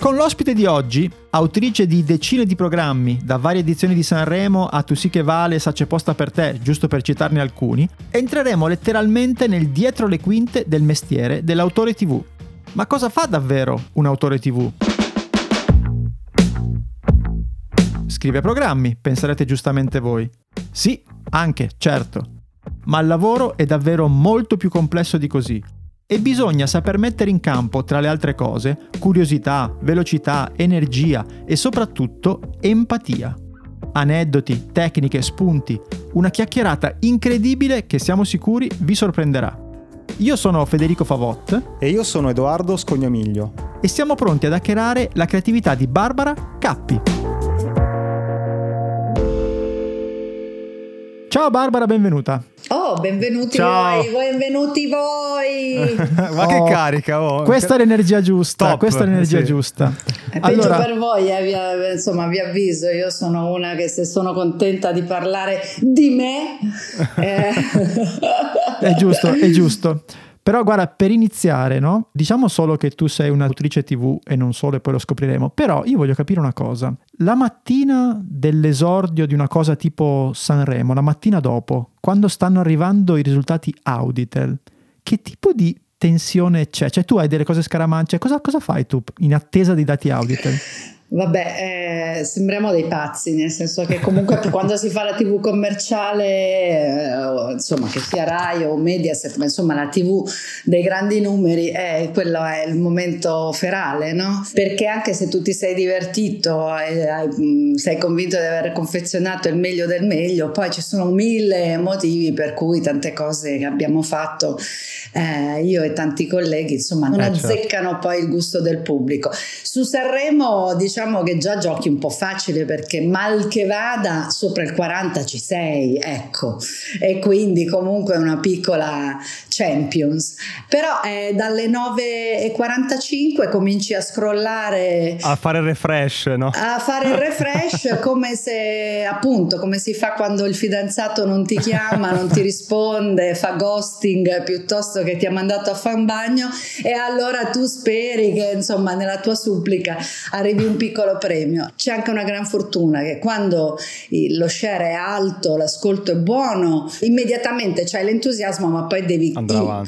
Con l'ospite di oggi, autrice di decine di programmi, da varie edizioni di Sanremo a Tu sì che vale, Sace posta per te, giusto per citarne alcuni, entreremo letteralmente nel dietro le quinte del mestiere dell'autore TV. Ma cosa fa davvero un autore TV? Scrive programmi, penserete giustamente voi. Sì, anche, certo. Ma il lavoro è davvero molto più complesso di così e bisogna saper mettere in campo, tra le altre cose, curiosità, velocità, energia e soprattutto empatia. Aneddoti, tecniche, spunti, una chiacchierata incredibile che siamo sicuri vi sorprenderà. Io sono Federico Favot e io sono Edoardo Scognomiglio e siamo pronti ad hackerare la creatività di Barbara Cappi. Ciao Barbara, benvenuta. Oh, benvenuti Ciao. voi, benvenuti voi. Ma oh, che carica, oh. Questa è l'energia giusta, Top. questa è l'energia sì. giusta. È allora... peggio per voi, eh, vi, insomma, vi avviso, io sono una che se sono contenta di parlare di me... Eh... è giusto, è giusto. Però guarda, per iniziare, no? Diciamo solo che tu sei un'autrice TV e non solo e poi lo scopriremo, però io voglio capire una cosa. La mattina dell'esordio di una cosa tipo Sanremo, la mattina dopo, quando stanno arrivando i risultati Auditel, che tipo di tensione c'è? Cioè tu hai delle cose scaramancie, cosa, cosa fai tu in attesa dei dati Auditel? Vabbè, eh, sembriamo dei pazzi, nel senso che comunque quando si fa la TV commerciale, eh, insomma, che sia Rai o Mediaset, ma insomma la TV dei grandi numeri, eh, quello è il momento ferale, no? Perché anche se tu ti sei divertito e mm, sei convinto di aver confezionato il meglio del meglio, poi ci sono mille motivi per cui tante cose che abbiamo fatto, eh, io e tanti colleghi, insomma, non eh, certo. azzeccano poi il gusto del pubblico. Su Sanremo, diciamo, diciamo che già giochi un po' facile perché mal che vada sopra il 40 ci sei, ecco, e quindi comunque una piccola Champions. Però eh, dalle 9.45 cominci a scrollare... A fare il refresh, no? A fare il refresh come se appunto, come si fa quando il fidanzato non ti chiama, non ti risponde, fa ghosting piuttosto che ti ha mandato a fare un bagno e allora tu speri che insomma nella tua supplica arrivi un piccolo premio. C'è anche una gran fortuna che quando lo share è alto, l'ascolto è buono, immediatamente c'hai l'entusiasmo, ma poi devi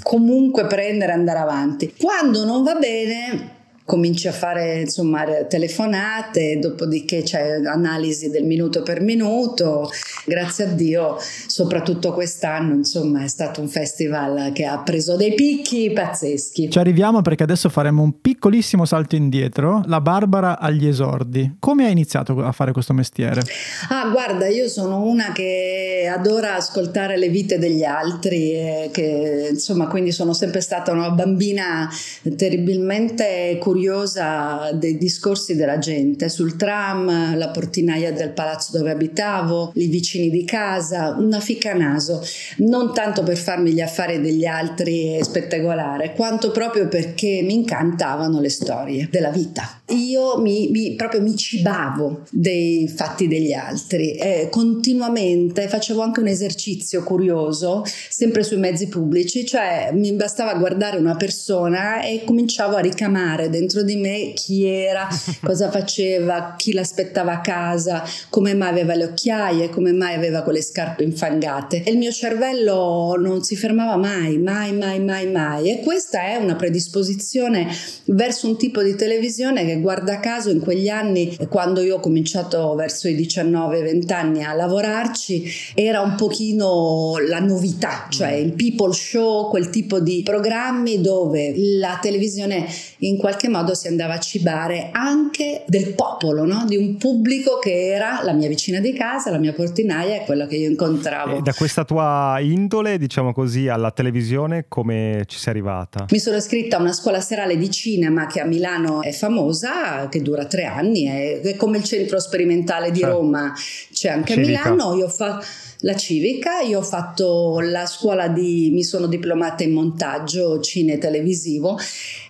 comunque prendere e andare avanti. Quando non va bene cominci a fare insomma telefonate, dopodiché c'è analisi del minuto per minuto. Grazie a Dio, soprattutto quest'anno, insomma, è stato un festival che ha preso dei picchi pazzeschi. Ci arriviamo perché adesso faremo un piccolissimo salto indietro. La Barbara agli esordi. Come hai iniziato a fare questo mestiere? Ah, guarda, io sono una che adora ascoltare le vite degli altri e che insomma, quindi sono sempre stata una bambina terribilmente curiosa curiosa dei discorsi della gente sul tram, la portinaia del palazzo dove abitavo, i vicini di casa, una fica naso, non tanto per farmi gli affari degli altri e spettacolare, quanto proprio perché mi incantavano le storie della vita. Io mi, mi proprio mi cibavo dei fatti degli altri e continuamente facevo anche un esercizio curioso, sempre sui mezzi pubblici, cioè mi bastava guardare una persona e cominciavo a ricamare dentro dentro di me chi era, cosa faceva, chi l'aspettava a casa, come mai aveva le occhiaie, come mai aveva quelle scarpe infangate. E il mio cervello non si fermava mai, mai, mai, mai, mai. E questa è una predisposizione verso un tipo di televisione che guarda caso in quegli anni, quando io ho cominciato verso i 19-20 anni a lavorarci, era un pochino la novità, cioè il people show, quel tipo di programmi dove la televisione in qualche modo si andava a cibare anche del popolo, no? di un pubblico che era la mia vicina di casa, la mia portinaia e quello che io incontravo. E da questa tua indole, diciamo così, alla televisione, come ci sei arrivata? Mi sono iscritta a una scuola serale di cinema che a Milano è famosa, che dura tre anni, è, come il centro sperimentale di Roma, c'è anche Civica. a Milano. Io ho fatto la civica, io ho fatto la scuola di, mi sono diplomata in montaggio cine televisivo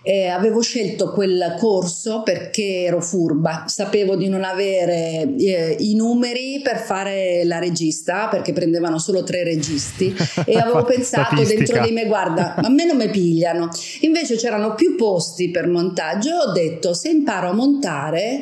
eh, avevo scelto quel corso perché ero furba, sapevo di non avere eh, i numeri per fare la regista perché prendevano solo tre registi e avevo pensato dentro di me guarda a me non mi pigliano invece c'erano più posti per montaggio ho detto se imparo a montare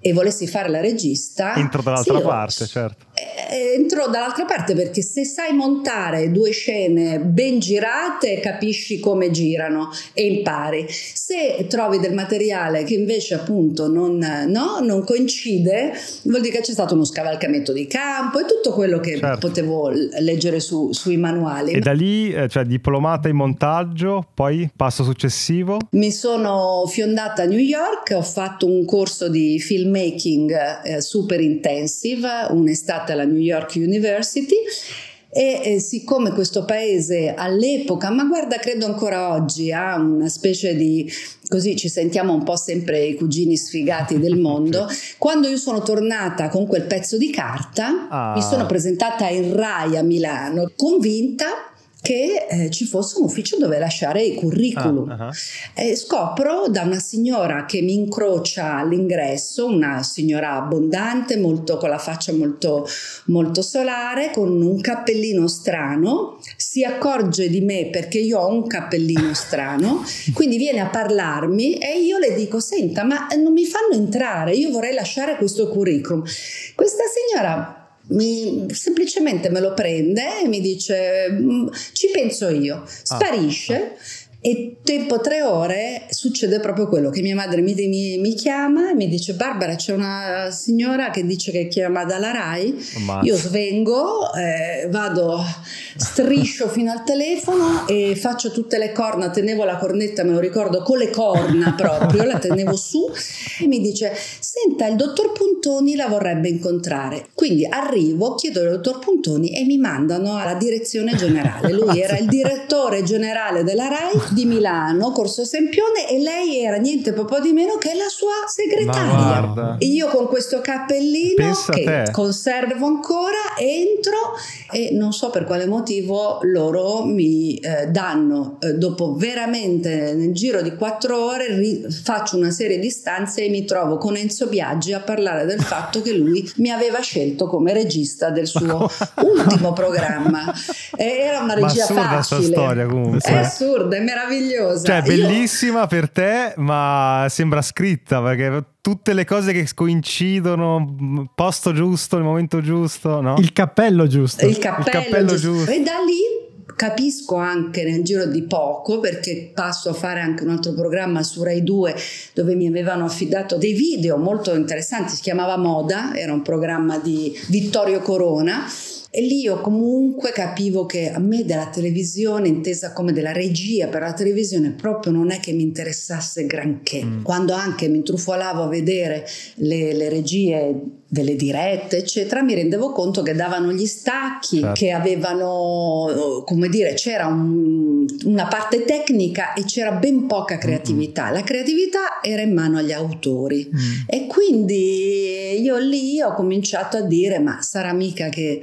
e volessi fare la regista entro dall'altra sì, parte certo eh, entro dall'altra parte perché se sai montare due scene ben girate capisci come girano e impari. Se trovi del materiale che invece appunto non, no, non coincide vuol dire che c'è stato uno scavalcamento di campo e tutto quello che certo. potevo leggere su, sui manuali. E da lì eh, cioè diplomata in montaggio poi passo successivo? Mi sono fiondata a New York ho fatto un corso di filmmaking eh, super intensive un'estate alla New York University e eh, siccome questo paese all'epoca, ma guarda credo ancora oggi, ha una specie di, così ci sentiamo un po' sempre i cugini sfigati del mondo, quando io sono tornata con quel pezzo di carta, ah. mi sono presentata in RAI a Milano, convinta che eh, ci fosse un ufficio dove lasciare i curriculum. Ah, uh-huh. E scopro da una signora che mi incrocia all'ingresso, una signora abbondante, molto, con la faccia molto, molto solare, con un cappellino strano, si accorge di me perché io ho un cappellino strano, quindi viene a parlarmi e io le dico, senta, ma non mi fanno entrare, io vorrei lasciare questo curriculum. Questa signora mi, semplicemente me lo prende e mi dice mm, ci penso io, ah, sparisce. Ah, e tempo tre ore succede proprio quello che mia madre mi, mi, mi, chiama e mi dice Barbara c'è una signora che dice che chiama dalla RAI. Ammazza. io svengo eh, vado striscio fino al telefono e faccio tutte le corna tenevo la cornetta me lo ricordo con le corna proprio la tenevo su e mi dice senta il dottor Puntoni la vorrebbe incontrare. Quindi arrivo chiedo al dottor Puntoni e mi mandano alla direzione generale. Lui era il direttore generale della RAI di Milano, Corso Sempione, e lei era niente po' di meno che la sua segretaria. E io con questo cappellino Pensa che conservo ancora, entro e non so per quale motivo loro mi eh, danno, eh, dopo veramente nel giro di quattro ore, ri- faccio una serie di stanze e mi trovo con Enzo Biaggi a parlare del fatto che lui mi aveva scelto come regista del suo ultimo programma. E era una regia ma facile. storia comunque. È assurda, è meravigliosa meravigliosa. Cioè, bellissima Io... per te, ma sembra scritta perché tutte le cose che coincidono, posto giusto, il momento giusto, no? Il cappello giusto. Il cappello, il cappello giusto. giusto. E da lì capisco anche nel giro di poco perché passo a fare anche un altro programma su Rai 2 dove mi avevano affidato dei video molto interessanti, si chiamava Moda, era un programma di Vittorio Corona e lì io comunque capivo che a me della televisione, intesa come della regia per la televisione, proprio non è che mi interessasse granché. Mm. Quando anche mi intrufolavo a vedere le, le regie delle dirette, eccetera, mi rendevo conto che davano gli stacchi, certo. che avevano, come dire, c'era un, una parte tecnica e c'era ben poca creatività. La creatività era in mano agli autori. Mm. E quindi io lì ho cominciato a dire, ma sarà mica che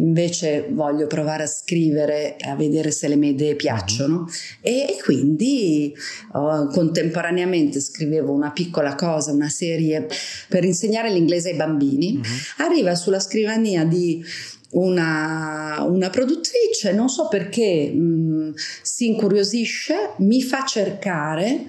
invece voglio provare a scrivere a vedere se le mie idee piacciono e, e quindi oh, contemporaneamente scrivevo una piccola cosa, una serie per insegnare l'inglese ai bambini. Uh-huh. Arriva sulla scrivania di una, una, produttrice, non so perché mh, si incuriosisce, mi fa cercare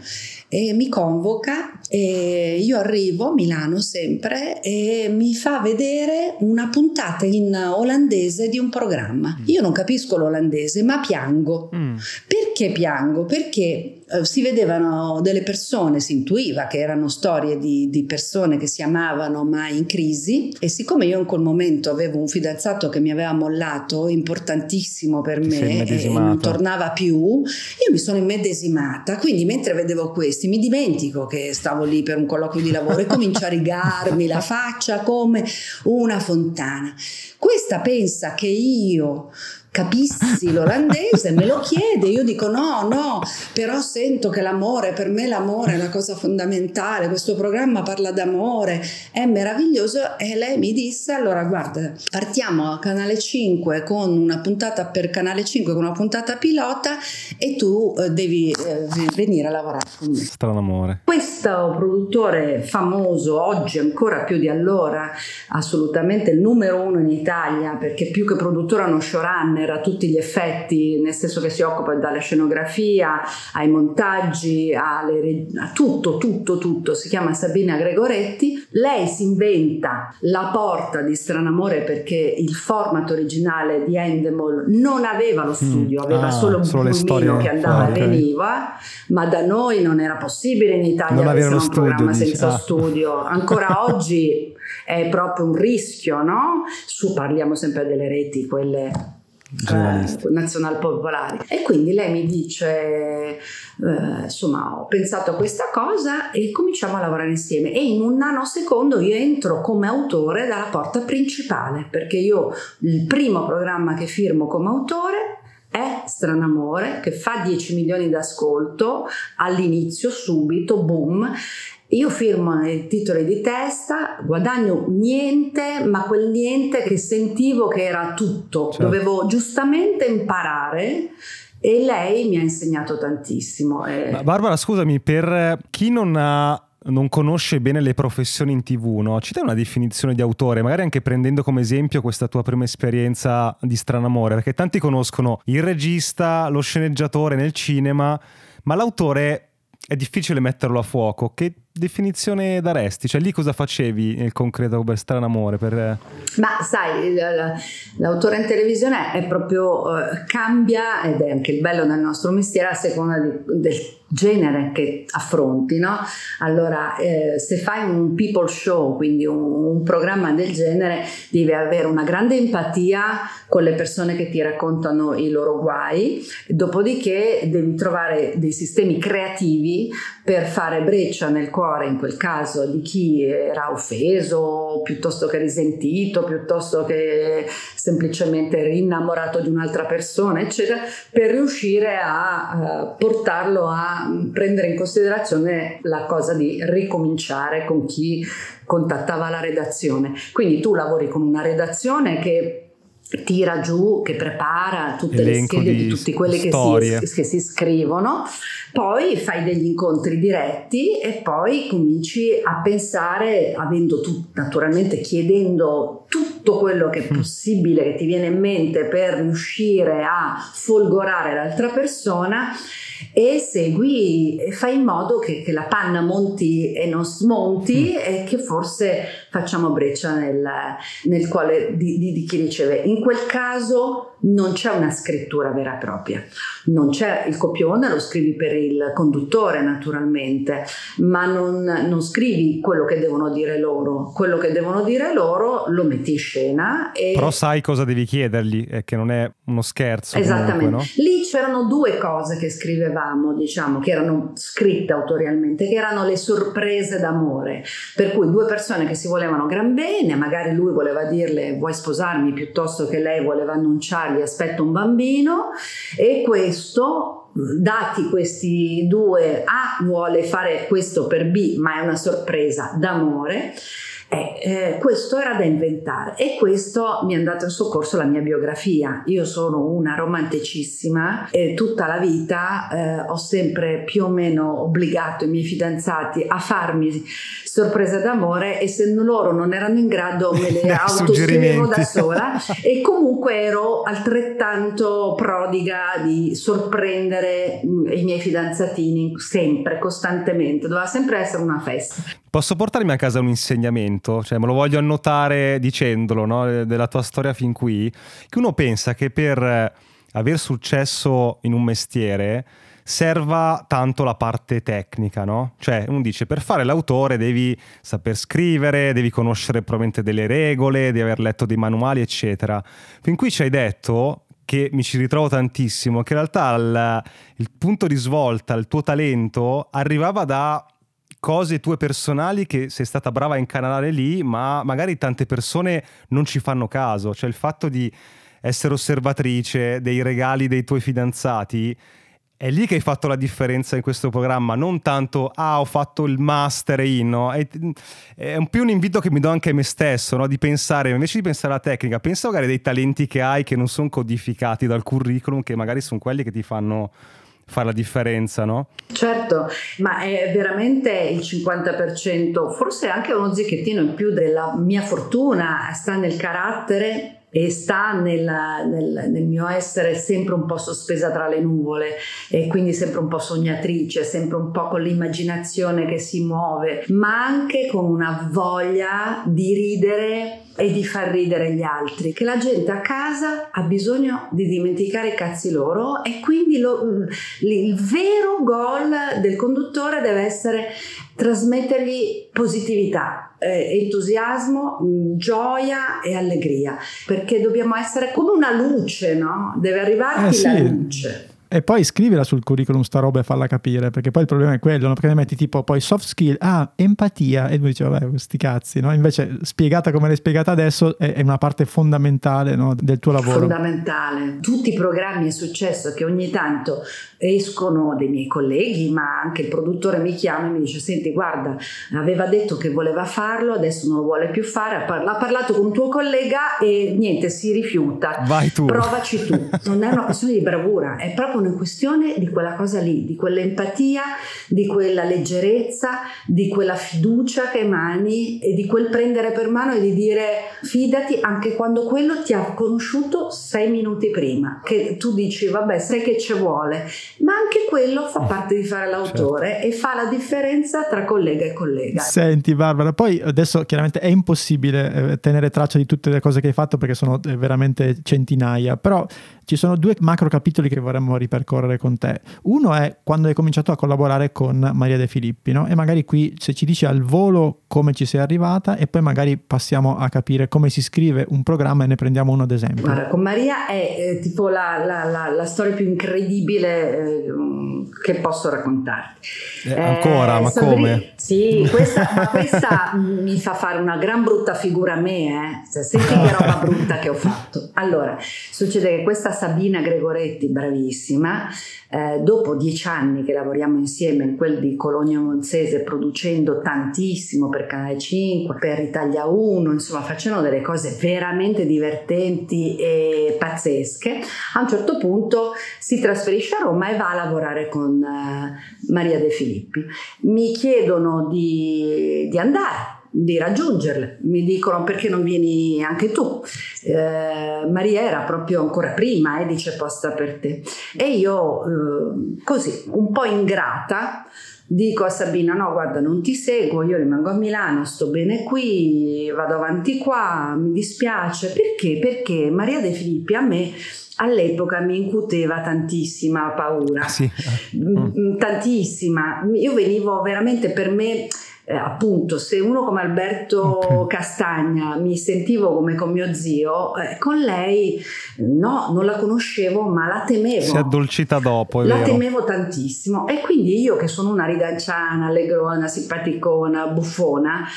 e mi convoca e io arrivo a Milano sempre e mi fa vedere una puntata in olandese di un programma. Mm. Io non capisco l'olandese, ma piango. Mm. Perché piango? Perché eh, si vedevano delle persone, si intuiva che erano storie di, di, persone che si amavano ma in crisi e siccome io in quel momento avevo un fidanzato che mi aveva mollato, importantissimo per me e non tornava più, io mi sono immedesimata, quindi mentre vedevo questi mi dimentico che stavo lì per un colloquio di lavoro e comincio a rigarmi la faccia come una fontana. Questa pensa che io capissi l'olandese, me lo chiede, io dico no, no, però sento che l'amore, per me l'amore è una cosa fondamentale, questo programma parla d'amore, è meraviglioso e lei mi disse allora guarda, partiamo a Canale 5 con una puntata per Canale 5 con una puntata pilota e tu eh, devi eh, venire a lavorare con me. Strano amore. Questo produttore famoso oggi ancora più di allora, assolutamente il numero uno in Italia perché più che produttore è uno showrunner a tutti gli effetti, nel senso che si occupa dalla scenografia ai montaggi, alle, a tutto, tutto, tutto. Si chiama Sabina Gregoretti. Lei si inventa la porta di Stranamore perché il format originale di Endemol non aveva lo studio, mm. aveva ah, solo un pulmino che andava e veniva, ma da noi non era possibile in Italia non avere un programma dice. senza ah. studio. Ancora oggi è proprio un rischio, no? Su parliamo sempre delle reti, quelle eh, nazional popolari. E quindi lei mi dice, eh, insomma, ho pensato a questa cosa e cominciamo a lavorare insieme. E in un nanosecondo io entro come autore dalla porta principale, perché io il primo programma che firmo come autore è Stranamore che fa 10 milioni d'ascolto all'inizio subito boom io firmo i titoli di testa, guadagno niente, ma quel niente che sentivo che era tutto. Certo. Dovevo giustamente imparare e lei mi ha insegnato tantissimo. E... Barbara, scusami, per chi non ha non conosce bene le professioni in tv, no? ci dai una definizione di autore, magari anche prendendo come esempio questa tua prima esperienza di Stranamore, perché tanti conoscono il regista, lo sceneggiatore nel cinema, ma l'autore è difficile metterlo a fuoco. Che definizione daresti? Cioè lì cosa facevi nel concreto per Strano Amore? Per... Ma sai, l'autore in televisione è proprio uh, cambia ed è anche il bello del nostro mestiere a seconda di, del genere che affronti, no? Allora, eh, se fai un people show, quindi un, un, programma del genere, devi avere una grande empatia con le persone che ti raccontano i loro guai, dopodiché devi trovare dei sistemi creativi per fare breccia nel cuore, in quel caso, di chi era offeso, piuttosto che risentito, piuttosto che semplicemente innamorato di un'altra persona, eccetera, per riuscire a uh, portarlo a prendere in considerazione la cosa di ricominciare con chi contattava la redazione. Quindi tu lavori con una redazione che tira giù, che prepara tutte Elenco le schede di, di tutti quelli che si, che si, scrivono, poi fai degli incontri diretti e poi cominci a pensare, avendo tu, naturalmente chiedendo tutto quello che è mm. possibile che ti viene in mente per riuscire a folgorare l'altra persona e segui fai in modo che, che, la panna monti e non smonti mm. e che forse facciamo breccia nel, nel cuore di, di, di chi riceve. In quel caso non c'è una scrittura vera e propria, non c'è il copione, lo scrivi per il conduttore naturalmente, ma non, non, scrivi quello che devono dire loro, quello che devono dire loro lo metti in scena. E... Però sai cosa devi chiedergli, è che non è uno scherzo. Esattamente, comunque, no? lì c'erano due cose che scrivevamo, diciamo, che erano scritte autorialmente, che erano le sorprese d'amore, per cui due persone che si volevano gran bene, magari lui voleva dirle vuoi sposarmi piuttosto che lei voleva annunciare gli aspetta un bambino e questo dati questi due A vuole fare questo per B ma è una sorpresa d'amore eh, eh, questo era da inventare e questo mi è andato in soccorso la mia biografia. Io sono una romanticissima e tutta la vita eh, ho sempre più o meno obbligato i miei fidanzati a farmi sorprese d'amore e se loro non erano in grado me le autoscrivevo da sola e comunque ero altrettanto prodiga di sorprendere mm, i miei fidanzatini sempre, costantemente, doveva sempre essere una festa. Posso portarmi a casa un insegnamento? Cioè, me lo voglio annotare dicendolo, no? Della tua storia fin qui. Che uno pensa che per aver successo in un mestiere serva tanto la parte tecnica, no? Cioè, uno dice, per fare l'autore devi saper scrivere, devi conoscere probabilmente delle regole, devi aver letto dei manuali, eccetera. Fin qui ci hai detto che mi ci ritrovo tantissimo, che in realtà il, il punto di svolta, il tuo talento arrivava da cose tue personali che sei stata brava a incanalare lì, ma magari tante persone non ci fanno caso. Cioè il fatto di essere osservatrice dei regali dei tuoi fidanzati, è lì che hai fatto la differenza in questo programma, non tanto, ah, ho fatto il master in, no? È, è un più un invito che mi do anche a me stesso, no? Di pensare, invece di pensare alla tecnica, pensa magari dei talenti che hai che non sono codificati dal curriculum, che magari sono quelli che ti fanno fare la differenza, no? Certo, ma è veramente il 50%, forse anche uno zicchettino in più della mia fortuna, sta nel carattere e sta nel, nel, nel, mio essere sempre un po' sospesa tra le nuvole e quindi sempre un po' sognatrice, sempre un po' con l'immaginazione che si muove, ma anche con una voglia di ridere e di far ridere gli altri, che la gente a casa ha bisogno di dimenticare i cazzi loro e quindi lo, il vero goal del conduttore deve essere trasmettergli positività, eh, entusiasmo, mm, gioia e allegria, perché dobbiamo essere come una luce, no? Deve arrivarti eh, sì. la luce. E poi scrivila sul curriculum sta roba e falla capire, perché poi il problema è quello, no? perché ne metti tipo poi soft skill, ah, empatia, e lui dice, vabbè, questi cazzi, no? Invece spiegata come l'hai spiegata adesso è, una parte fondamentale no? del tuo lavoro. Fondamentale. Tutti i programmi è successo che ogni tanto escono dei miei colleghi, ma anche il produttore mi chiama e mi dice, senti, guarda, aveva detto che voleva farlo, adesso non lo vuole più fare, ha parlato con un tuo collega e niente, si rifiuta. Vai tu. Provaci tu. Non è una questione di bravura, è proprio una questione di quella cosa lì, di quell'empatia, di quella leggerezza, di quella fiducia che emani e di quel prendere per mano e di dire fidati anche quando quello ti ha conosciuto sei minuti prima, che tu dici vabbè sai che ci vuole, ma anche quello fa parte di fare l'autore certo. e fa la differenza tra collega e collega. Senti Barbara, poi adesso chiaramente è impossibile eh, tenere traccia di tutte le cose che hai fatto perché sono eh, veramente centinaia, però ci sono due macro capitoli che vorremmo ripercorrere con te. Uno è quando hai cominciato a collaborare con Maria De Filippi, no? E magari qui se ci dici al volo come ci sei arrivata e poi magari passiamo a capire come si scrive un programma e ne prendiamo uno ad esempio. Guarda, con Maria è eh, tipo la, la, la, la, storia più incredibile eh, che posso raccontarti. Eh, ancora, ma Sabri- come? Sì, questa, questa mi fa fare una gran brutta figura a me, eh. Senti che roba brutta che ho fatto. Allora, succede che questa Sabina Gregoretti, bravissima, eh, dopo dieci anni che lavoriamo insieme in quel di Colonia Monzese, producendo tantissimo per Canale 5, per Italia 1, insomma facendo delle cose veramente divertenti e pazzesche, a un certo punto si trasferisce a Roma e va a lavorare con eh, Maria De Filippi. Mi chiedono di, di andare di raggiungerle. Mi dicono perché non vieni anche tu. Eh, Maria era proprio ancora prima e eh, dice posta per te. E io eh, così, un po' ingrata, dico a Sabina no guarda non ti seguo, io rimango a Milano, sto bene qui, vado avanti qua, mi dispiace. Perché? Perché Maria De Filippi a me all'epoca mi incuteva tantissima paura, ah, sì. mm. tantissima. Io venivo veramente per me eh, appunto se uno come Alberto okay. Castagna mi sentivo come con mio zio, eh, con lei no, non la conoscevo ma la temevo. Si è addolcita dopo, La vero. temevo tantissimo e quindi io che sono una ridanciana, allegrona, simpaticona, buffona,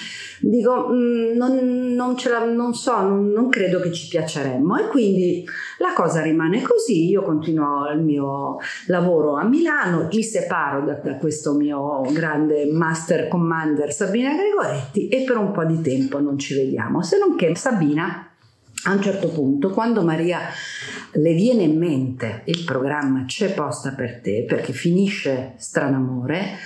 dico mm, non, non, ce la, non so, non, non credo che ci piaceremmo. E quindi la cosa rimane così, io continuo il mio lavoro a Milano, mi separo da, da questo mio grande master commander Sabina Gregoretti e per un po' di tempo non ci vediamo, se non che Sabina a un certo punto, quando Maria le viene in mente il programma C'è posta per te, perché finisce Stranamore,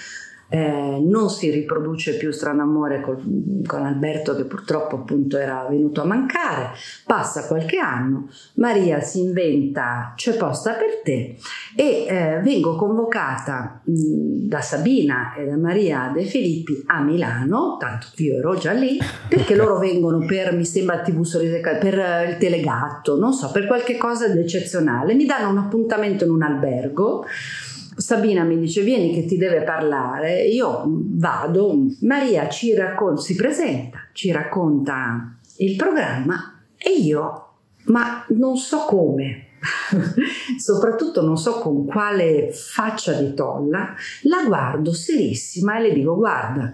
eh, non si riproduce più Strano Amore col, con Alberto che purtroppo appunto era venuto a mancare, passa qualche anno, Maria si inventa C'è posta per te e eh, vengo convocata mh, da Sabina e da Maria De Filippi a Milano, tanto io ero già lì, perché loro vengono per, mi sembra, TV Sorrisi, per il Telegatto, non so, per qualche cosa di eccezionale, mi danno un appuntamento in un albergo Sabina mi dice vieni che ti deve parlare, io vado, Maria ci racconta, si presenta, ci racconta il programma e io, ma non so come, soprattutto non so con quale faccia di tolla, la guardo serissima e le dico guarda,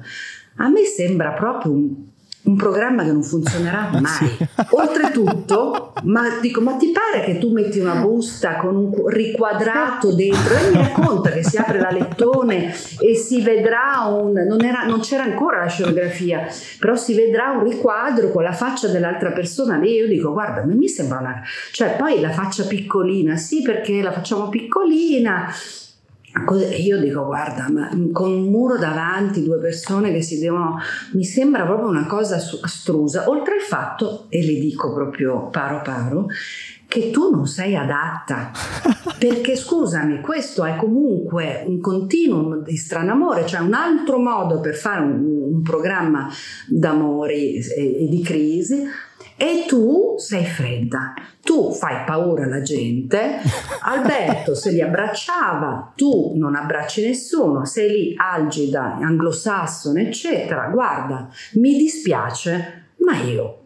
a me sembra proprio un un programma che non funzionerà mai. Sì. Oltretutto, ma dico, ma ti pare che tu metti una busta con un riquadrato dentro e mi racconta che si apre la lettone e si vedrà un non, era, non c'era ancora la scenografia, però si vedrà un riquadro con la faccia dell'altra persona lì. Io dico, guarda, mi sembra una cioè poi la faccia piccolina, sì, perché la facciamo piccolina io dico, guarda, ma con un muro davanti, due persone che si devono. Mi sembra proprio una cosa astrusa. Oltre al fatto, e le dico proprio paro paro, che tu non sei adatta. Perché scusami, questo è comunque un continuum di stranamore, cioè un altro modo per fare un, un programma d'amori e, e di crisi e tu sei fredda, tu fai paura alla gente, Alberto se li abbracciava, tu non abbracci nessuno, sei lì algida, anglosassone, eccetera. Guarda, mi dispiace, ma io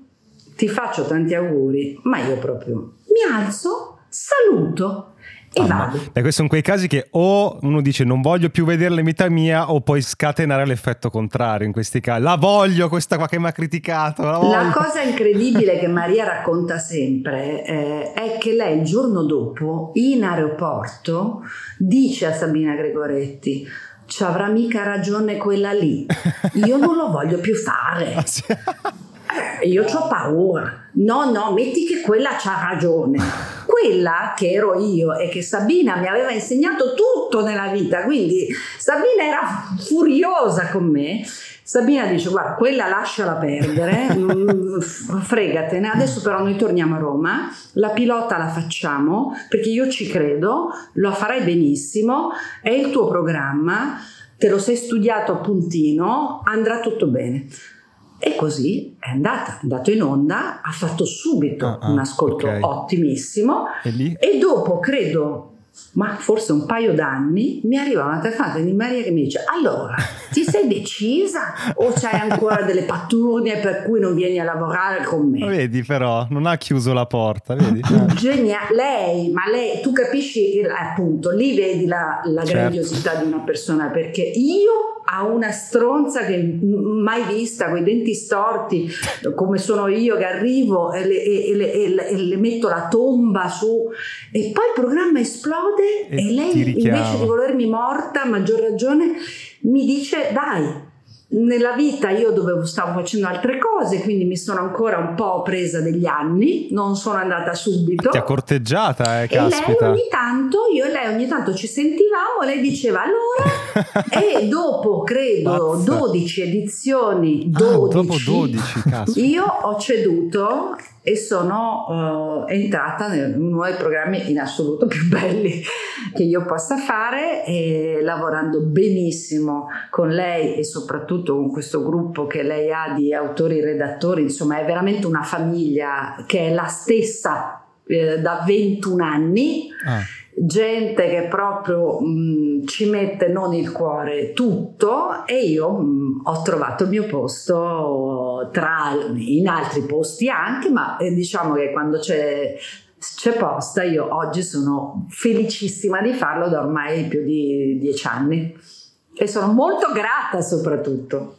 ti faccio tanti auguri, ma io proprio mi alzo, saluto e ah. Beh, questi sono quei casi che o uno dice non voglio più vedere vita mia o poi scatenare l'effetto contrario in questi casi. La voglio questa qua che mi ha criticato. La, la cosa incredibile che Maria racconta sempre eh, è che lei il giorno dopo in aeroporto dice a Sabina Gregoretti ci avrà mica ragione quella lì. Io non lo voglio più fare. Ah, eh, io ho paura. No, no, metti che quella c'ha ragione quella che ero io e che Sabina mi aveva insegnato tutto nella vita, quindi Sabina era furiosa con me. Sabina dice: Guarda, quella lasciala perdere, fregatene. Adesso però noi torniamo a Roma, la pilota la facciamo perché io ci credo, lo farai benissimo, è il tuo programma, te lo sei studiato a puntino, andrà tutto bene. E così è andata, è andato in onda, ha fatto subito ah, ah, un ascolto okay. ottimissimo e, e, dopo credo ma forse un paio d'anni, mi arriva una telefonata di Maria che mi dice allora, ti sei decisa o c'hai ancora delle patturnie per cui non vieni a lavorare con me? Vedi però, non ha chiuso la porta, vedi? Geniale, lei, ma lei, tu capisci appunto, lì vedi la, la certo. grandiosità di una persona perché io a una stronza che mai vista, con i denti storti, come sono io che arrivo e le, e, le, e le, e le metto la tomba su. E poi il programma esplode e, lei invece di volermi morta, a maggior ragione, mi dice dai, nella vita io dovevo, stavo facendo altre cose, quindi mi sono ancora un po' presa degli anni, non sono andata subito. Ti ha corteggiata, eh, caspita. E lei ogni tanto, io e lei ogni tanto ci sentivamo, lei diceva allora, e dopo credo Mazza. 12 edizioni, 12, ah, dopo 12 io ho ceduto e sono uh, entrata in uno dei programmi in assoluto più belli che io possa fare lavorando benissimo con lei e soprattutto con questo gruppo che lei ha di autori e redattori, insomma è veramente una famiglia che è la stessa eh, da 21 anni. Ah gente che proprio mh, ci mette non il cuore tutto e io mh, ho trovato il mio posto tra in altri posti anche ma eh, diciamo che quando c'è c'è posta io oggi sono felicissima di farlo da ormai più di dieci anni. E sono molto grata soprattutto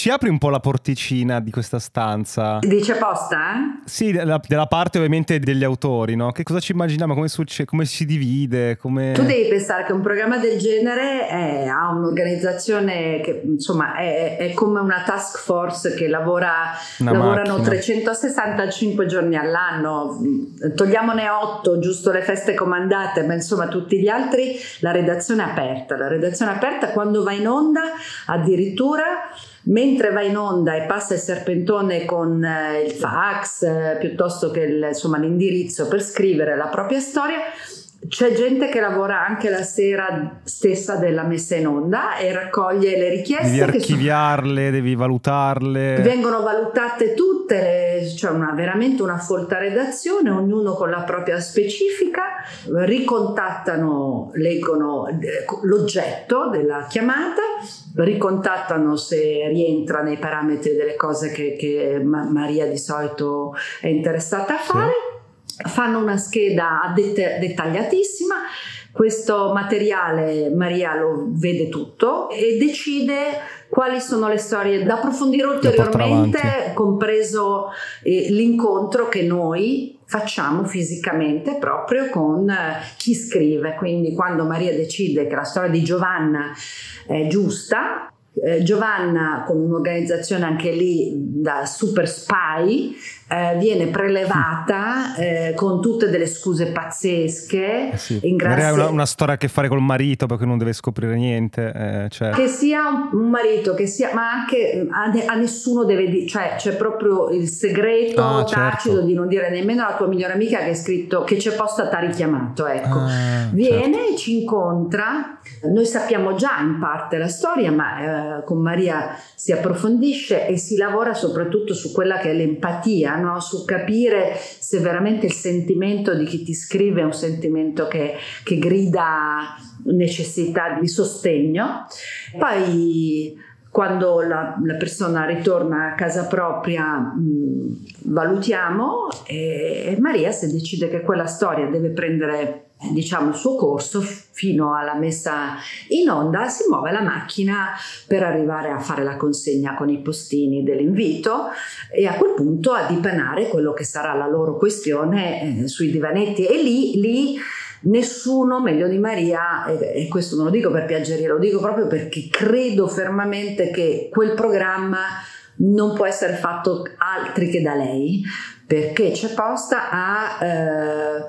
Ci apri un po' la porticina di questa stanza? Dice posta? Eh? Sì, della, della, parte ovviamente degli autori, no? Che cosa ci immaginiamo? Come, succe- come si divide? Come... Tu devi pensare che un programma del genere è, ha un'organizzazione che insomma è, è, come una task force che lavora, lavorano macchina. 365 giorni all'anno, togliamone 8, giusto le feste comandate, ma insomma tutti gli altri, la redazione è aperta. La redazione aperta quando va in onda addirittura mentre va in onda e passa il serpentone con eh, il fax eh, piuttosto che il, insomma, l'indirizzo per scrivere la propria storia, c'è gente che lavora anche la sera stessa della messa in onda e raccoglie le richieste. Devi archiviarle, sono... devi valutarle. Vengono valutate tutte, le... cioè una, veramente una folta redazione, ognuno con la propria specifica, ricontattano, leggono eh, l'oggetto della chiamata, ricontattano se rientra nei parametri delle cose che, che Maria di solito è interessata a fare. Sì fanno una scheda det- dettagliatissima. Questo materiale Maria lo vede tutto e decide quali sono le storie da approfondire ulteriormente, compreso eh, l'incontro che noi facciamo fisicamente proprio con eh, chi scrive. Quindi quando Maria decide che la storia di Giovanna è giusta, eh, Giovanna con un'organizzazione anche lì da super spy eh, viene prelevata eh, con tutte delle scuse pazzesche. Eh sì. Ha una, una, storia a che fare col marito perché non deve scoprire niente. Eh, cioè. Che sia un, marito, che sia, ma anche a, a nessuno deve dire, cioè c'è proprio il segreto ah, tacito certo. di non dire nemmeno alla tua migliore amica che hai scritto che c'è posta t'ha richiamato. Ecco, ah, viene, certo. ci incontra. Noi sappiamo già in parte la storia, ma eh, con Maria si approfondisce e si lavora soprattutto su quella che è l'empatia no? su capire se veramente il sentimento di chi ti scrive è un sentimento che, che grida necessità di sostegno. Poi quando la, la, persona ritorna a casa propria mh, valutiamo e, e Maria se decide che quella storia deve prendere diciamo il suo corso fino alla messa in onda si muove la macchina per arrivare a fare la consegna con i postini dell'invito e a quel punto a dipanare quello che sarà la loro questione eh, sui divanetti. E lì, lì nessuno meglio di Maria e, questo non lo dico per piaggeria lo dico proprio perché credo fermamente che quel programma non può essere fatto altri che da lei perché c'è posta a eh,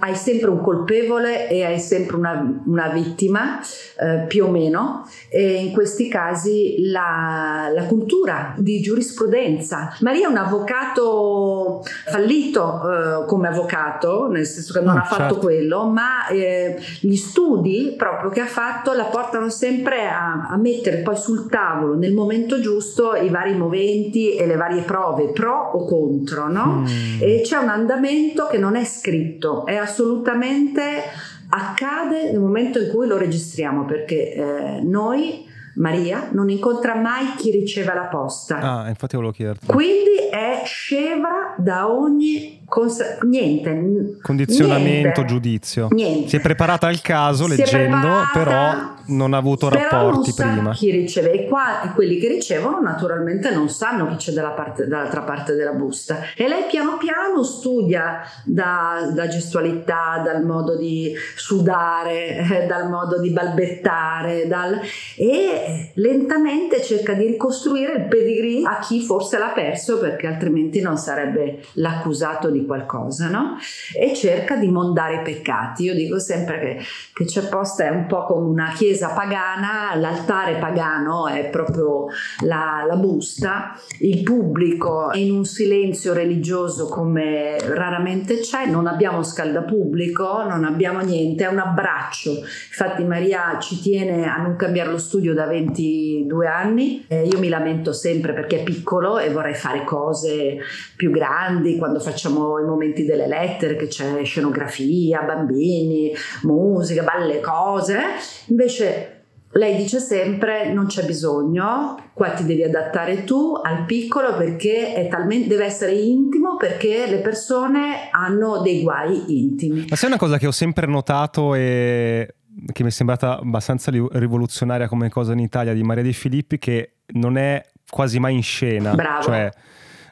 hai sempre un colpevole e hai sempre una, una vittima eh, più o meno e in questi casi la, la, cultura di giurisprudenza Maria è un avvocato fallito eh, come avvocato nel senso che non ah, ha fatto certo. quello ma eh, gli studi proprio che ha fatto la portano sempre a, a mettere poi sul tavolo nel momento giusto i vari moventi e le varie prove pro o contro no? Mm. e c'è un andamento che non è scritto, è assolutamente accade nel momento in cui lo registriamo perché eh, noi Maria non incontra mai chi riceve la posta. Ah, infatti volevo chiederti. Quindi è scevra da ogni cons- niente. Condizionamento, niente. giudizio. Niente. Si è preparata al caso si leggendo, però non ha avuto rapporti non prima. Chi riceve e qua quelli che ricevono naturalmente non sanno chi c'è dalla parte, dall'altra parte della busta e lei piano piano studia da, da gestualità, dal modo di sudare, eh, dal modo di balbettare dal, e lentamente cerca di ricostruire il pedigree a chi forse l'ha perso perché altrimenti non sarebbe l'accusato di qualcosa, no? E cerca di mondare i peccati. Io dico sempre che, che c'è posta è un po' come una chiesa chiesa pagana, l'altare pagano è proprio la, la busta, il pubblico è in un silenzio religioso come raramente c'è, non abbiamo scaldapubblico, non abbiamo niente, è un abbraccio. Infatti Maria ci tiene a non cambiare lo studio da 22 anni, eh, io mi lamento sempre perché è piccolo e vorrei fare cose più grandi quando facciamo i momenti delle lettere che c'è scenografia, bambini, musica, belle cose, invece lei dice sempre non c'è bisogno, qua ti devi adattare tu al piccolo perché talmente, deve essere intimo perché le persone hanno dei guai intimi. Ma sai una cosa che ho sempre notato e che mi è sembrata abbastanza rivoluzionaria come cosa in Italia di Maria De Filippi che non è quasi mai in scena. Bravo. Cioè,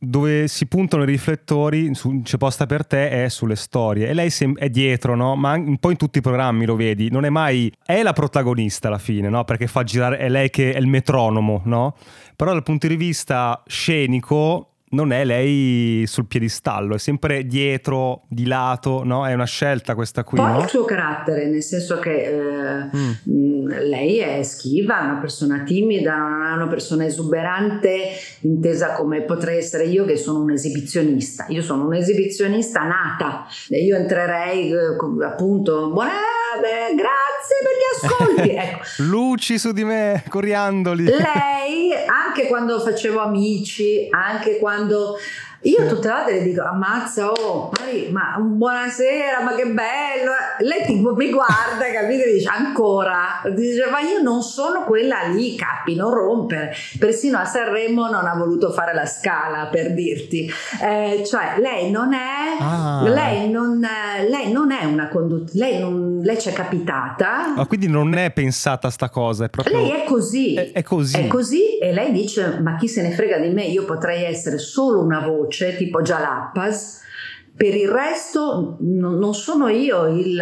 dove si puntano i riflettori su C'è posta per te è sulle storie e lei è dietro, no? Ma un po' in tutti i programmi lo vedi, non è mai è la protagonista alla fine, no? Perché fa girare è lei che è il metronomo, no? Però dal punto di vista scenico non è lei sul piedistallo, è sempre dietro, di lato, no? È una scelta questa qui. Poi no? il suo carattere, nel senso che eh, mm. lei è schiva, una persona timida, non è una persona esuberante, intesa come potrei essere io che sono un esibizionista. Io sono un esibizionista nata. Io entrerei eh, appunto, buona, grazie per gli ascolti. Ecco. Luci su di me, coriandoli. Lei, anche quando facevo amici, anche quando io tutte le volte le dico ammazza oh ma buonasera ma che bello lei tipo mi guarda capite e dice ancora? Dice ma io non sono quella lì capi non rompere persino a Sanremo non ha voluto fare la scala per dirti. Eh, cioè lei non è ah. lei, non, lei non è una conduttrice lei, non, lei ci è capitata. Ma quindi non è pensata sta cosa è proprio lei è così. È, è così. È così e lei dice ma chi se ne frega di me? Io potrei essere solo una voce voce tipo Jalappas. Per il resto no, non sono io il,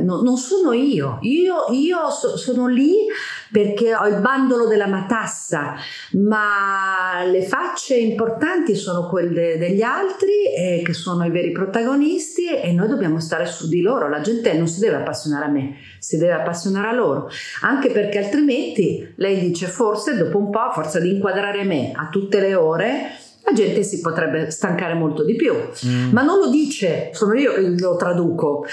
no, non sono io, io, io so, sono lì perché ho il bandolo della matassa, ma le facce importanti sono quelle degli altri eh, che sono i veri protagonisti e noi dobbiamo stare su di loro, la gente non si deve appassionare a me, si deve appassionare a loro, anche perché altrimenti lei dice forse dopo un po' a forza di inquadrare me a tutte le ore, la gente si potrebbe stancare molto di più. Mm. Ma non lo dice, sono io che lo traduco.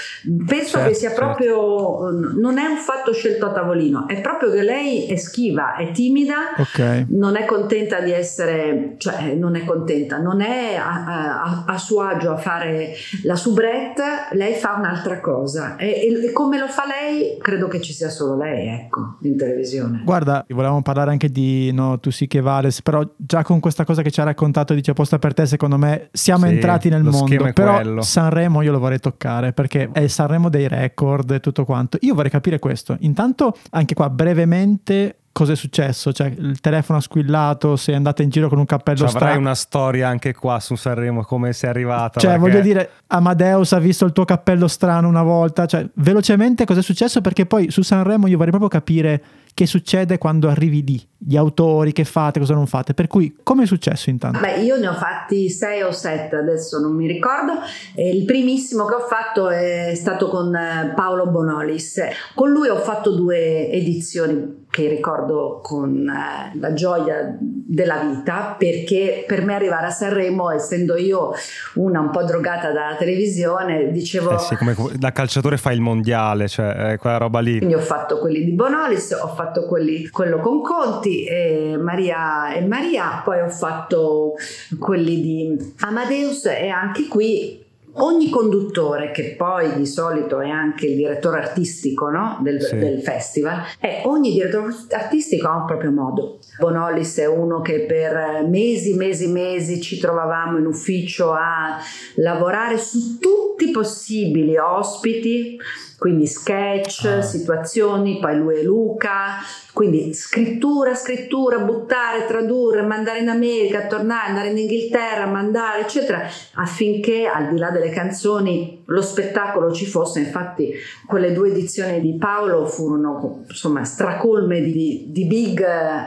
Penso certo, che sia certo. proprio, non è un fatto scelto a tavolino, è proprio che lei è schiva, è timida, okay. non è contenta di essere, cioè non è contenta, non è a, a, a suo agio a fare la soubrette, lei fa un'altra cosa. E, e, come lo fa lei, credo che ci sia solo lei, ecco, in televisione. Guarda, volevamo parlare anche di No, tu sì che vales, però già con questa cosa che ci ha raccontato dato dice apposta per te, secondo me siamo sì, entrati nel mondo. Però quello. Sanremo io lo vorrei toccare perché è il Sanremo dei record e tutto quanto. Io vorrei capire questo. Intanto, anche qua brevemente, cosa è successo? Cioè, il telefono ha squillato, sei andata in giro con un cappello cioè, strano. Avrai una storia anche qua su Sanremo, come sei arrivata. Cioè, perché... voglio dire, Amadeus ha visto il tuo cappello strano una volta. Cioè, velocemente cosa è successo? Perché poi su Sanremo io vorrei proprio capire che succede quando arrivi lì, gli autori, che fate, cosa non fate. Per cui, come è successo intanto? Beh, io ne ho fatti sei o sette, adesso non mi ricordo. il primissimo che ho fatto è stato con eh, Paolo Bonolis. Con lui ho fatto due edizioni che ricordo con eh, la gioia della vita perché per me arrivare a Sanremo essendo io una un po' drogata dalla televisione dicevo eh sì, come da calciatore fai il mondiale cioè eh, quella roba lì. Quindi ho fatto quelli di Bonolis ho fatto quelli, quello con Conti e Maria e Maria poi ho fatto quelli di Amadeus e anche qui ogni conduttore, che poi di solito è anche il direttore artistico no? del, sì. del, festival, e ogni direttore artistico ha un proprio modo. Bonolis è uno che per mesi, mesi, mesi ci trovavamo in ufficio a lavorare su tutti i possibili ospiti quindi sketch, ah. situazioni, poi lui e Luca, quindi scrittura, scrittura, buttare, tradurre, mandare in America, tornare, andare in Inghilterra, mandare, eccetera, affinché al di là delle canzoni lo spettacolo ci fosse. Infatti quelle due edizioni di Paolo furono insomma stracolme di, di big eh,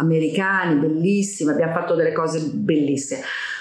americani, bellissime, abbiamo fatto delle cose bellissime.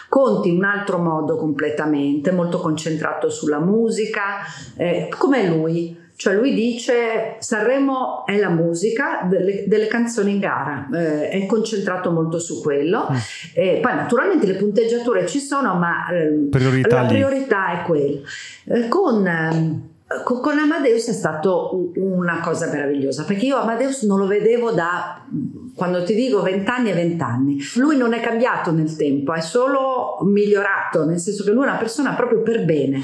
Conti un altro modo completamente, molto concentrato sulla musica, eh, come lui. Cioè lui dice Sanremo è la musica delle, delle canzoni in gara, eh, è concentrato molto su quello. Mm. E poi naturalmente le punteggiature ci sono, ma eh, priorità la priorità è quella. Eh, con ehm, con Amadeus è stato una cosa meravigliosa perché io Amadeus non lo vedevo da quando ti dico vent'anni e vent'anni lui non è cambiato nel tempo è solo migliorato nel senso che lui è una persona proprio per bene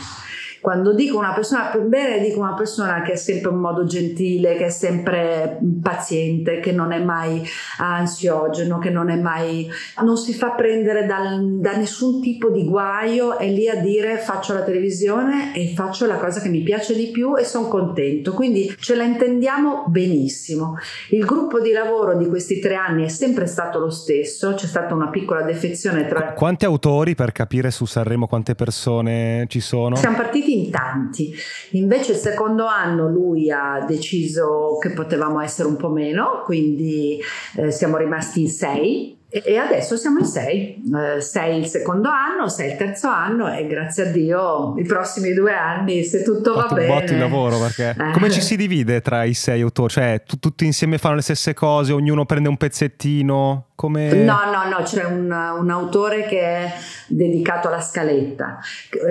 quando dico una persona per bene, dico una persona che è sempre un modo gentile, che è sempre paziente, che non è mai ansiogeno, che non è mai, non si fa prendere dal, da nessun tipo di guaio, è lì a dire faccio la televisione e faccio la cosa che mi piace di più e sono contento. Quindi ce la intendiamo benissimo. Il gruppo di lavoro di questi tre anni è sempre stato lo stesso, c'è stata una piccola defezione tra... Quanti autori per capire su Sanremo quante persone ci sono? Siamo partiti in tanti, invece il secondo anno lui ha deciso che potevamo essere un po' meno, quindi eh, siamo rimasti in sei e adesso siamo in sei, eh, sei il secondo anno, sei il terzo anno e grazie a Dio i prossimi due anni se tutto va bene. Un botto di lavoro perché eh. come ci si divide tra i sei autori? Cioè t- tutti insieme fanno le stesse cose, ognuno prende un pezzettino? Come... No, no, no, c'è un, un, autore che è dedicato alla scaletta.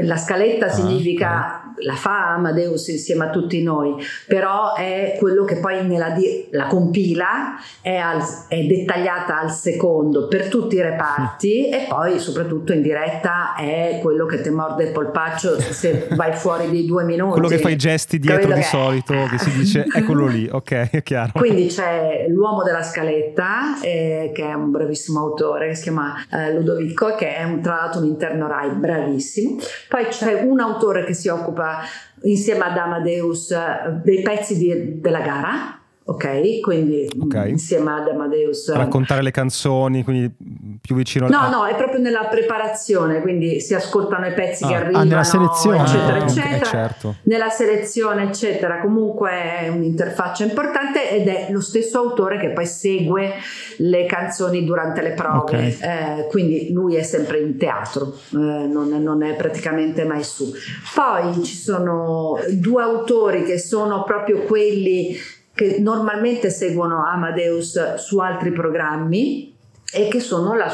La scaletta ah, significa okay. la fa Amadeus insieme a tutti noi, però è quello che poi nella la compila, è, al, è, dettagliata al secondo per tutti i reparti mm. e poi soprattutto in diretta è quello che ti morde il polpaccio se vai fuori di due minuti. Quello che fa i gesti dietro di che... solito, che si dice è quello lì, ok, è chiaro. Quindi c'è l'uomo della scaletta eh, che è un bravissimo autore che si chiama eh, Ludovico, che è un, tra l'altro un interno Rai bravissimo. Poi c'è un autore che si occupa insieme ad Amadeus eh, dei pezzi di, della gara ok? Quindi okay. insieme ad Amadeus. Raccontare le canzoni, quindi più vicino al... No, no, è proprio nella preparazione, quindi si ascoltano i pezzi ah, che arrivano, ah, nella selezione, eccetera, ah, eccetera. Okay, certo. Nella selezione, eccetera. Comunque è un'interfaccia importante ed è lo stesso autore che poi segue le canzoni durante le prove. Okay. Eh, quindi lui è sempre in teatro, eh, non, è, non è praticamente mai su. Poi ci sono due autori che sono proprio quelli che normalmente seguono Amadeus su altri programmi e che sono la,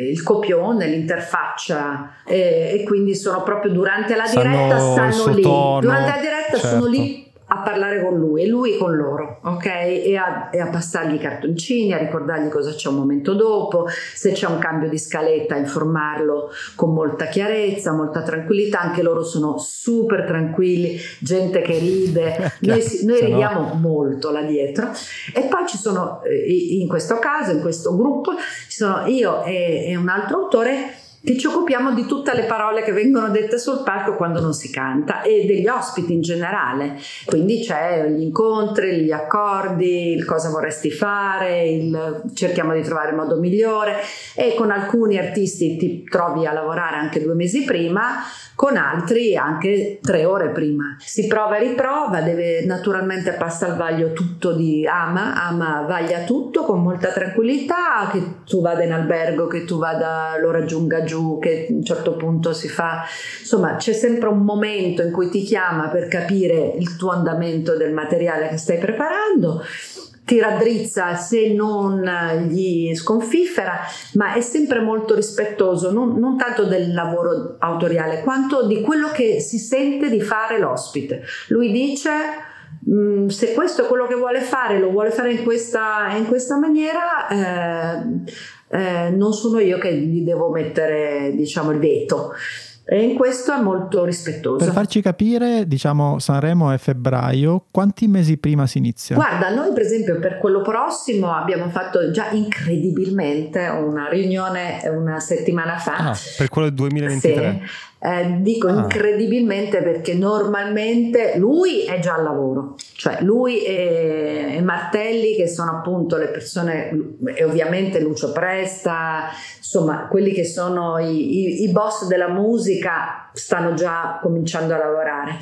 il copione, l'interfaccia e, e, quindi sono proprio durante la diretta stanno, stanno lì, durante la diretta certo. sono lì a parlare con lui e lui con loro, ok? E a, e a, passargli i cartoncini, a ricordargli cosa c'è un momento dopo, se c'è un cambio di scaletta, informarlo con molta chiarezza, molta tranquillità. Anche loro sono super tranquilli, gente che ride, noi, noi ridiamo no... molto là dietro. E poi ci sono, eh, in questo caso, in questo gruppo, ci sono io e, e un altro autore che ci occupiamo di tutte le parole che vengono dette sul palco quando non si canta e degli ospiti in generale. Quindi c'è gli incontri, gli accordi, il cosa vorresti fare, il, cerchiamo di trovare il modo migliore e con alcuni artisti ti trovi a lavorare anche due mesi prima, con altri anche tre ore prima. Si prova e riprova, deve naturalmente passa al vaglio tutto di ama, ama vaglia tutto con molta tranquillità, che tu vada in albergo, che tu vada, lo raggiunga giù, che a un certo punto si fa, insomma c'è sempre un momento in cui ti chiama per capire il tuo andamento del materiale che stai preparando ti raddrizza se non gli sconfiffera, ma è sempre molto rispettoso, non, non, tanto del lavoro autoriale, quanto di quello che si sente di fare l'ospite. Lui dice. Mm, se questo è quello che vuole fare, lo vuole fare in questa, in questa maniera, eh, eh, non sono io che gli devo mettere diciamo, il veto. E in questo è molto rispettoso. Per farci capire, diciamo Sanremo è febbraio, quanti mesi prima si inizia? Guarda, noi per esempio per quello prossimo abbiamo fatto già incredibilmente una riunione una settimana fa. Ah, per quello del 2023? Sì. Eh, dico ah. incredibilmente perché normalmente lui è già al lavoro, cioè lui e, e, Martelli che sono appunto le persone e ovviamente Lucio Presta, insomma quelli che sono i, i, i boss della musica stanno già cominciando a lavorare.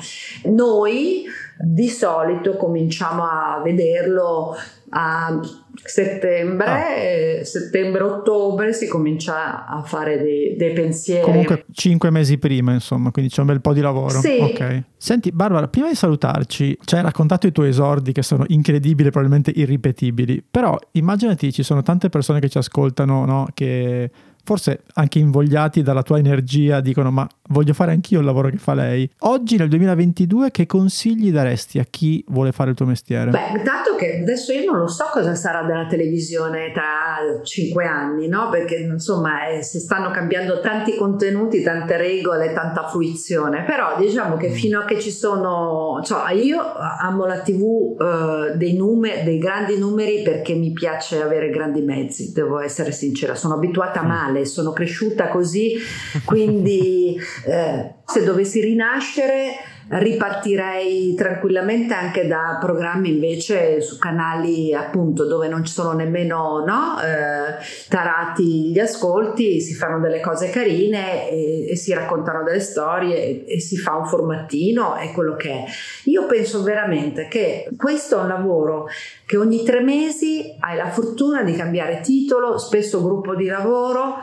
Noi di solito cominciamo a vederlo a settembre, ah. settembre-ottobre si comincia a fare dei, dei, pensieri. Comunque cinque mesi prima, insomma, quindi c'è un bel po' di lavoro. Sì. Ok. Senti, Barbara, prima di salutarci, ci hai raccontato i tuoi esordi che sono incredibili, probabilmente irripetibili, però immaginati ci sono tante persone che ci ascoltano, no? Che forse anche invogliati dalla tua energia, dicono ma voglio fare anch'io il lavoro che fa lei. Oggi nel 2022 che consigli daresti a chi vuole fare il tuo mestiere? Beh, dato che adesso io non lo so cosa sarà della televisione tra cinque anni, no? Perché insomma eh, si stanno cambiando tanti contenuti, tante regole, tanta fruizione, però diciamo che mm. fino a che ci sono, cioè io amo la tv eh, dei numeri, dei grandi numeri perché mi piace avere grandi mezzi, devo essere sincera, sono abituata mm. male, sono cresciuta così, quindi eh, se dovessi rinascere ripartirei tranquillamente anche da programmi invece su canali appunto dove non ci sono nemmeno no, eh, tarati gli ascolti, si fanno delle cose carine e, e si raccontano delle storie e, e, si fa un formattino, è quello che è. Io penso veramente che questo è un lavoro che ogni tre mesi hai la fortuna di cambiare titolo, spesso gruppo di lavoro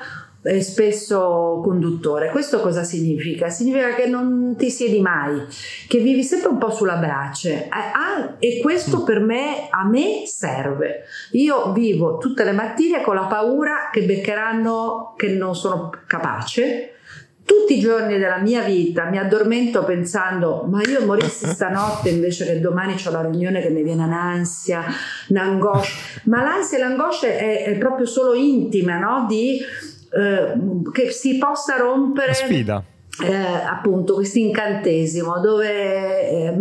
e spesso conduttore. Questo cosa significa? Significa che non ti siedi mai, che vivi sempre un po' sulla brace ah, e questo per me, a me serve. Io vivo tutte le mattine con la paura che beccheranno che non sono capace tutti i giorni della mia vita mi addormento pensando ma io morissi stanotte invece che domani ho la riunione che mi viene un'ansia, un'angoscia ma l'ansia e l'angoscia è, è proprio solo intima no? di eh, che si possa rompere. sfida. Eh, appunto questo incantesimo dove eh,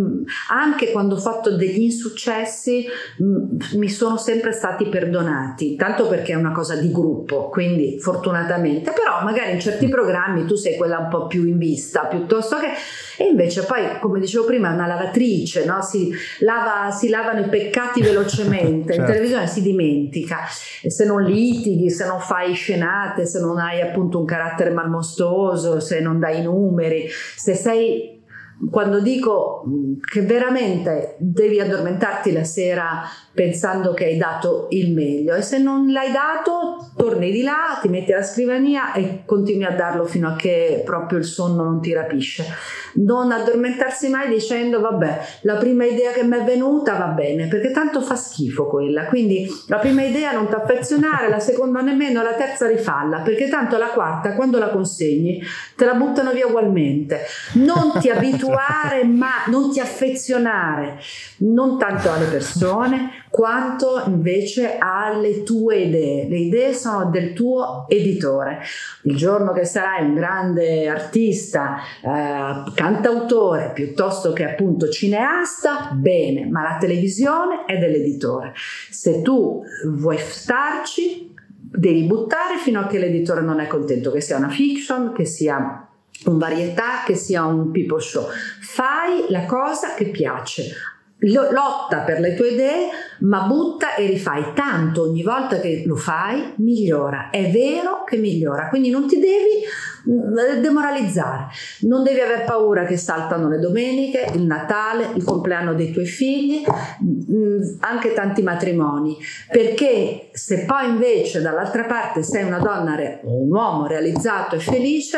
anche quando ho fatto degli insuccessi mh, mi sono sempre stati perdonati tanto perché è una cosa di gruppo quindi fortunatamente però magari in certi programmi tu sei quella un po' più in vista piuttosto che e invece poi, come dicevo prima, è una lavatrice, no? si, lava, si, lavano i peccati velocemente, certo. in televisione si dimentica, e se non litighi, se non fai scenate, se non hai appunto un carattere malmostoso, se non dai numeri, se sei quando dico che veramente devi addormentarti la sera pensando che hai dato il meglio e se non l'hai dato torni di là, ti metti alla scrivania e continui a darlo fino a che proprio il sonno non ti rapisce. Non addormentarsi mai dicendo vabbè, la prima idea che mi è venuta va bene, perché tanto fa schifo quella. Quindi la prima idea non ti affezionare, la seconda nemmeno, la terza rifalla, perché tanto la quarta quando la consegni te la buttano via ugualmente. Non ti abituare, ma non ti affezionare non tanto alle persone quanto invece alle tue idee. Le idee sono del tuo editore. Il giorno che sarai un grande artista, eh, cantautore piuttosto che appunto cineasta, bene, ma la televisione è dell'editore. Se tu vuoi starci, devi buttare fino a che l'editore non è contento, che sia una fiction, che sia un varietà, che sia un people show. Fai la cosa che piace lotta per le tue idee, ma butta e rifai. Tanto ogni volta che lo fai, migliora. È vero che migliora. Quindi non ti devi demoralizzare. Non devi aver paura che saltano le domeniche, il Natale, il compleanno dei tuoi figli, anche tanti matrimoni. Perché se poi invece dall'altra parte sei una donna o un uomo realizzato e felice,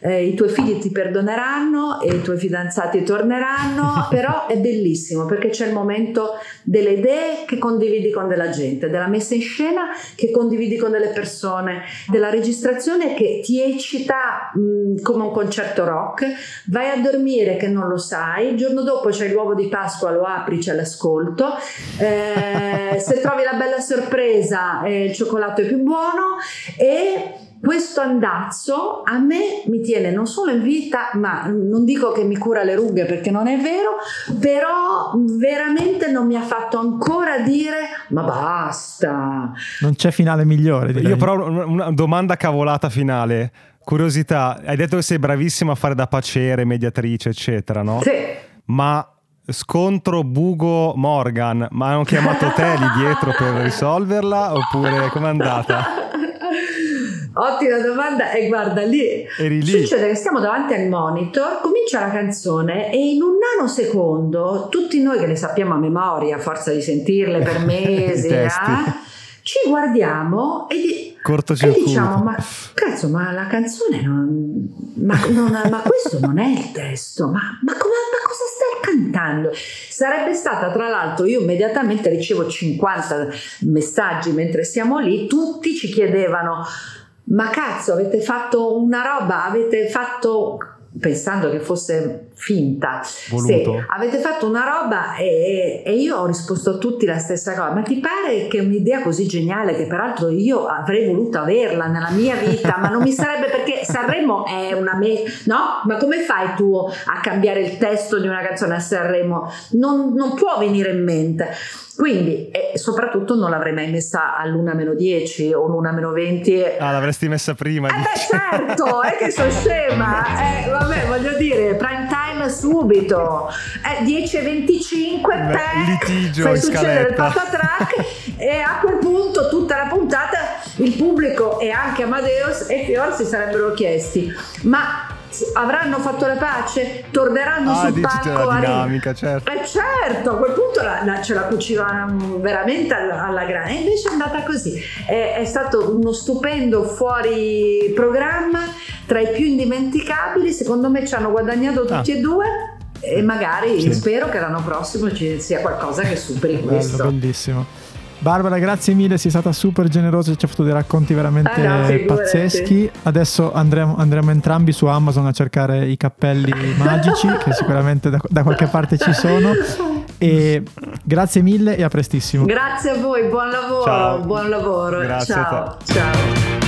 eh, i tuoi figli ti perdoneranno e i tuoi fidanzati torneranno, però è bellissimo perché c'è il momento delle idee che condividi con della gente, della messa in scena che condividi con delle persone, della registrazione che ti eccita mh, come un concerto rock, vai a dormire che non lo sai, il giorno dopo c'è l'uovo di Pasqua, lo apri, c'è l'ascolto, eh, se trovi la bella sorpresa eh, il cioccolato è più buono e questo andazzo a me mi tiene non solo in vita, ma non dico che mi cura le rughe perché non è vero, però veramente non mi ha fatto ancora dire ma basta. Non c'è finale migliore. Direi. Io però una domanda cavolata finale. Curiosità, hai detto che sei bravissima a fare da pacere, mediatrice, eccetera, no? Sì. Ma scontro Bugo Morgan, ma hanno chiamato te lì dietro per risolverla oppure com'è andata? Ottima domanda e guarda lì, lì, succede che stiamo davanti al monitor, comincia la canzone e in un nanosecondo tutti noi che le sappiamo a memoria a forza di sentirle per mesi, eh, ci guardiamo e, di- e, diciamo ma cazzo ma la canzone non, ma, non, ma questo non è il testo, ma, ma, come, ma cosa stai cantando? Sarebbe stata tra l'altro, io immediatamente ricevo 50 messaggi mentre siamo lì, tutti ci chiedevano ma cazzo avete fatto una roba, avete fatto pensando che fosse finta. Voluto. Sì, avete fatto una roba e, e, io ho risposto a tutti la stessa cosa, ma ti pare che un'idea così geniale che peraltro io avrei voluto averla nella mia vita, ma non mi sarebbe perché Sanremo è una me, no? Ma come fai tu a cambiare il testo di una canzone a Sanremo? Non, non può venire in mente. Quindi, e soprattutto non l'avrei mai messa all'una meno 10 o l'una meno 20. Ah, l'avresti messa prima. Eh beh, certo, è che sono scema. Eh, vabbè, voglio dire, prime time subito. Eh, 10 e 25, beh, te, litigio fai succedere il patatrack e a quel punto tutta la puntata il pubblico e anche Amadeus e Fior si sarebbero chiesti ma avranno fatto la pace, torneranno ah, sul palco la dinamica, certo. Eh certo, a quel punto la, la, ce la cucivano veramente alla, alla grande, e invece è andata così. È, è, stato uno stupendo fuori programma, tra i più indimenticabili, secondo me ci hanno guadagnato tutti ah. e due e magari sì. spero che l'anno prossimo ci sia qualcosa che superi Bello, questo. Bellissimo. Barbara, grazie mille, sei stata super generosa, ci hai fatto dei racconti veramente ah, no, pazzeschi. Adesso andremo, andremo, entrambi su Amazon a cercare i cappelli magici, che sicuramente da, da, qualche parte ci sono. E grazie mille e a prestissimo. Grazie a voi, buon lavoro, Ciao. buon lavoro. Grazie Ciao. Ciao.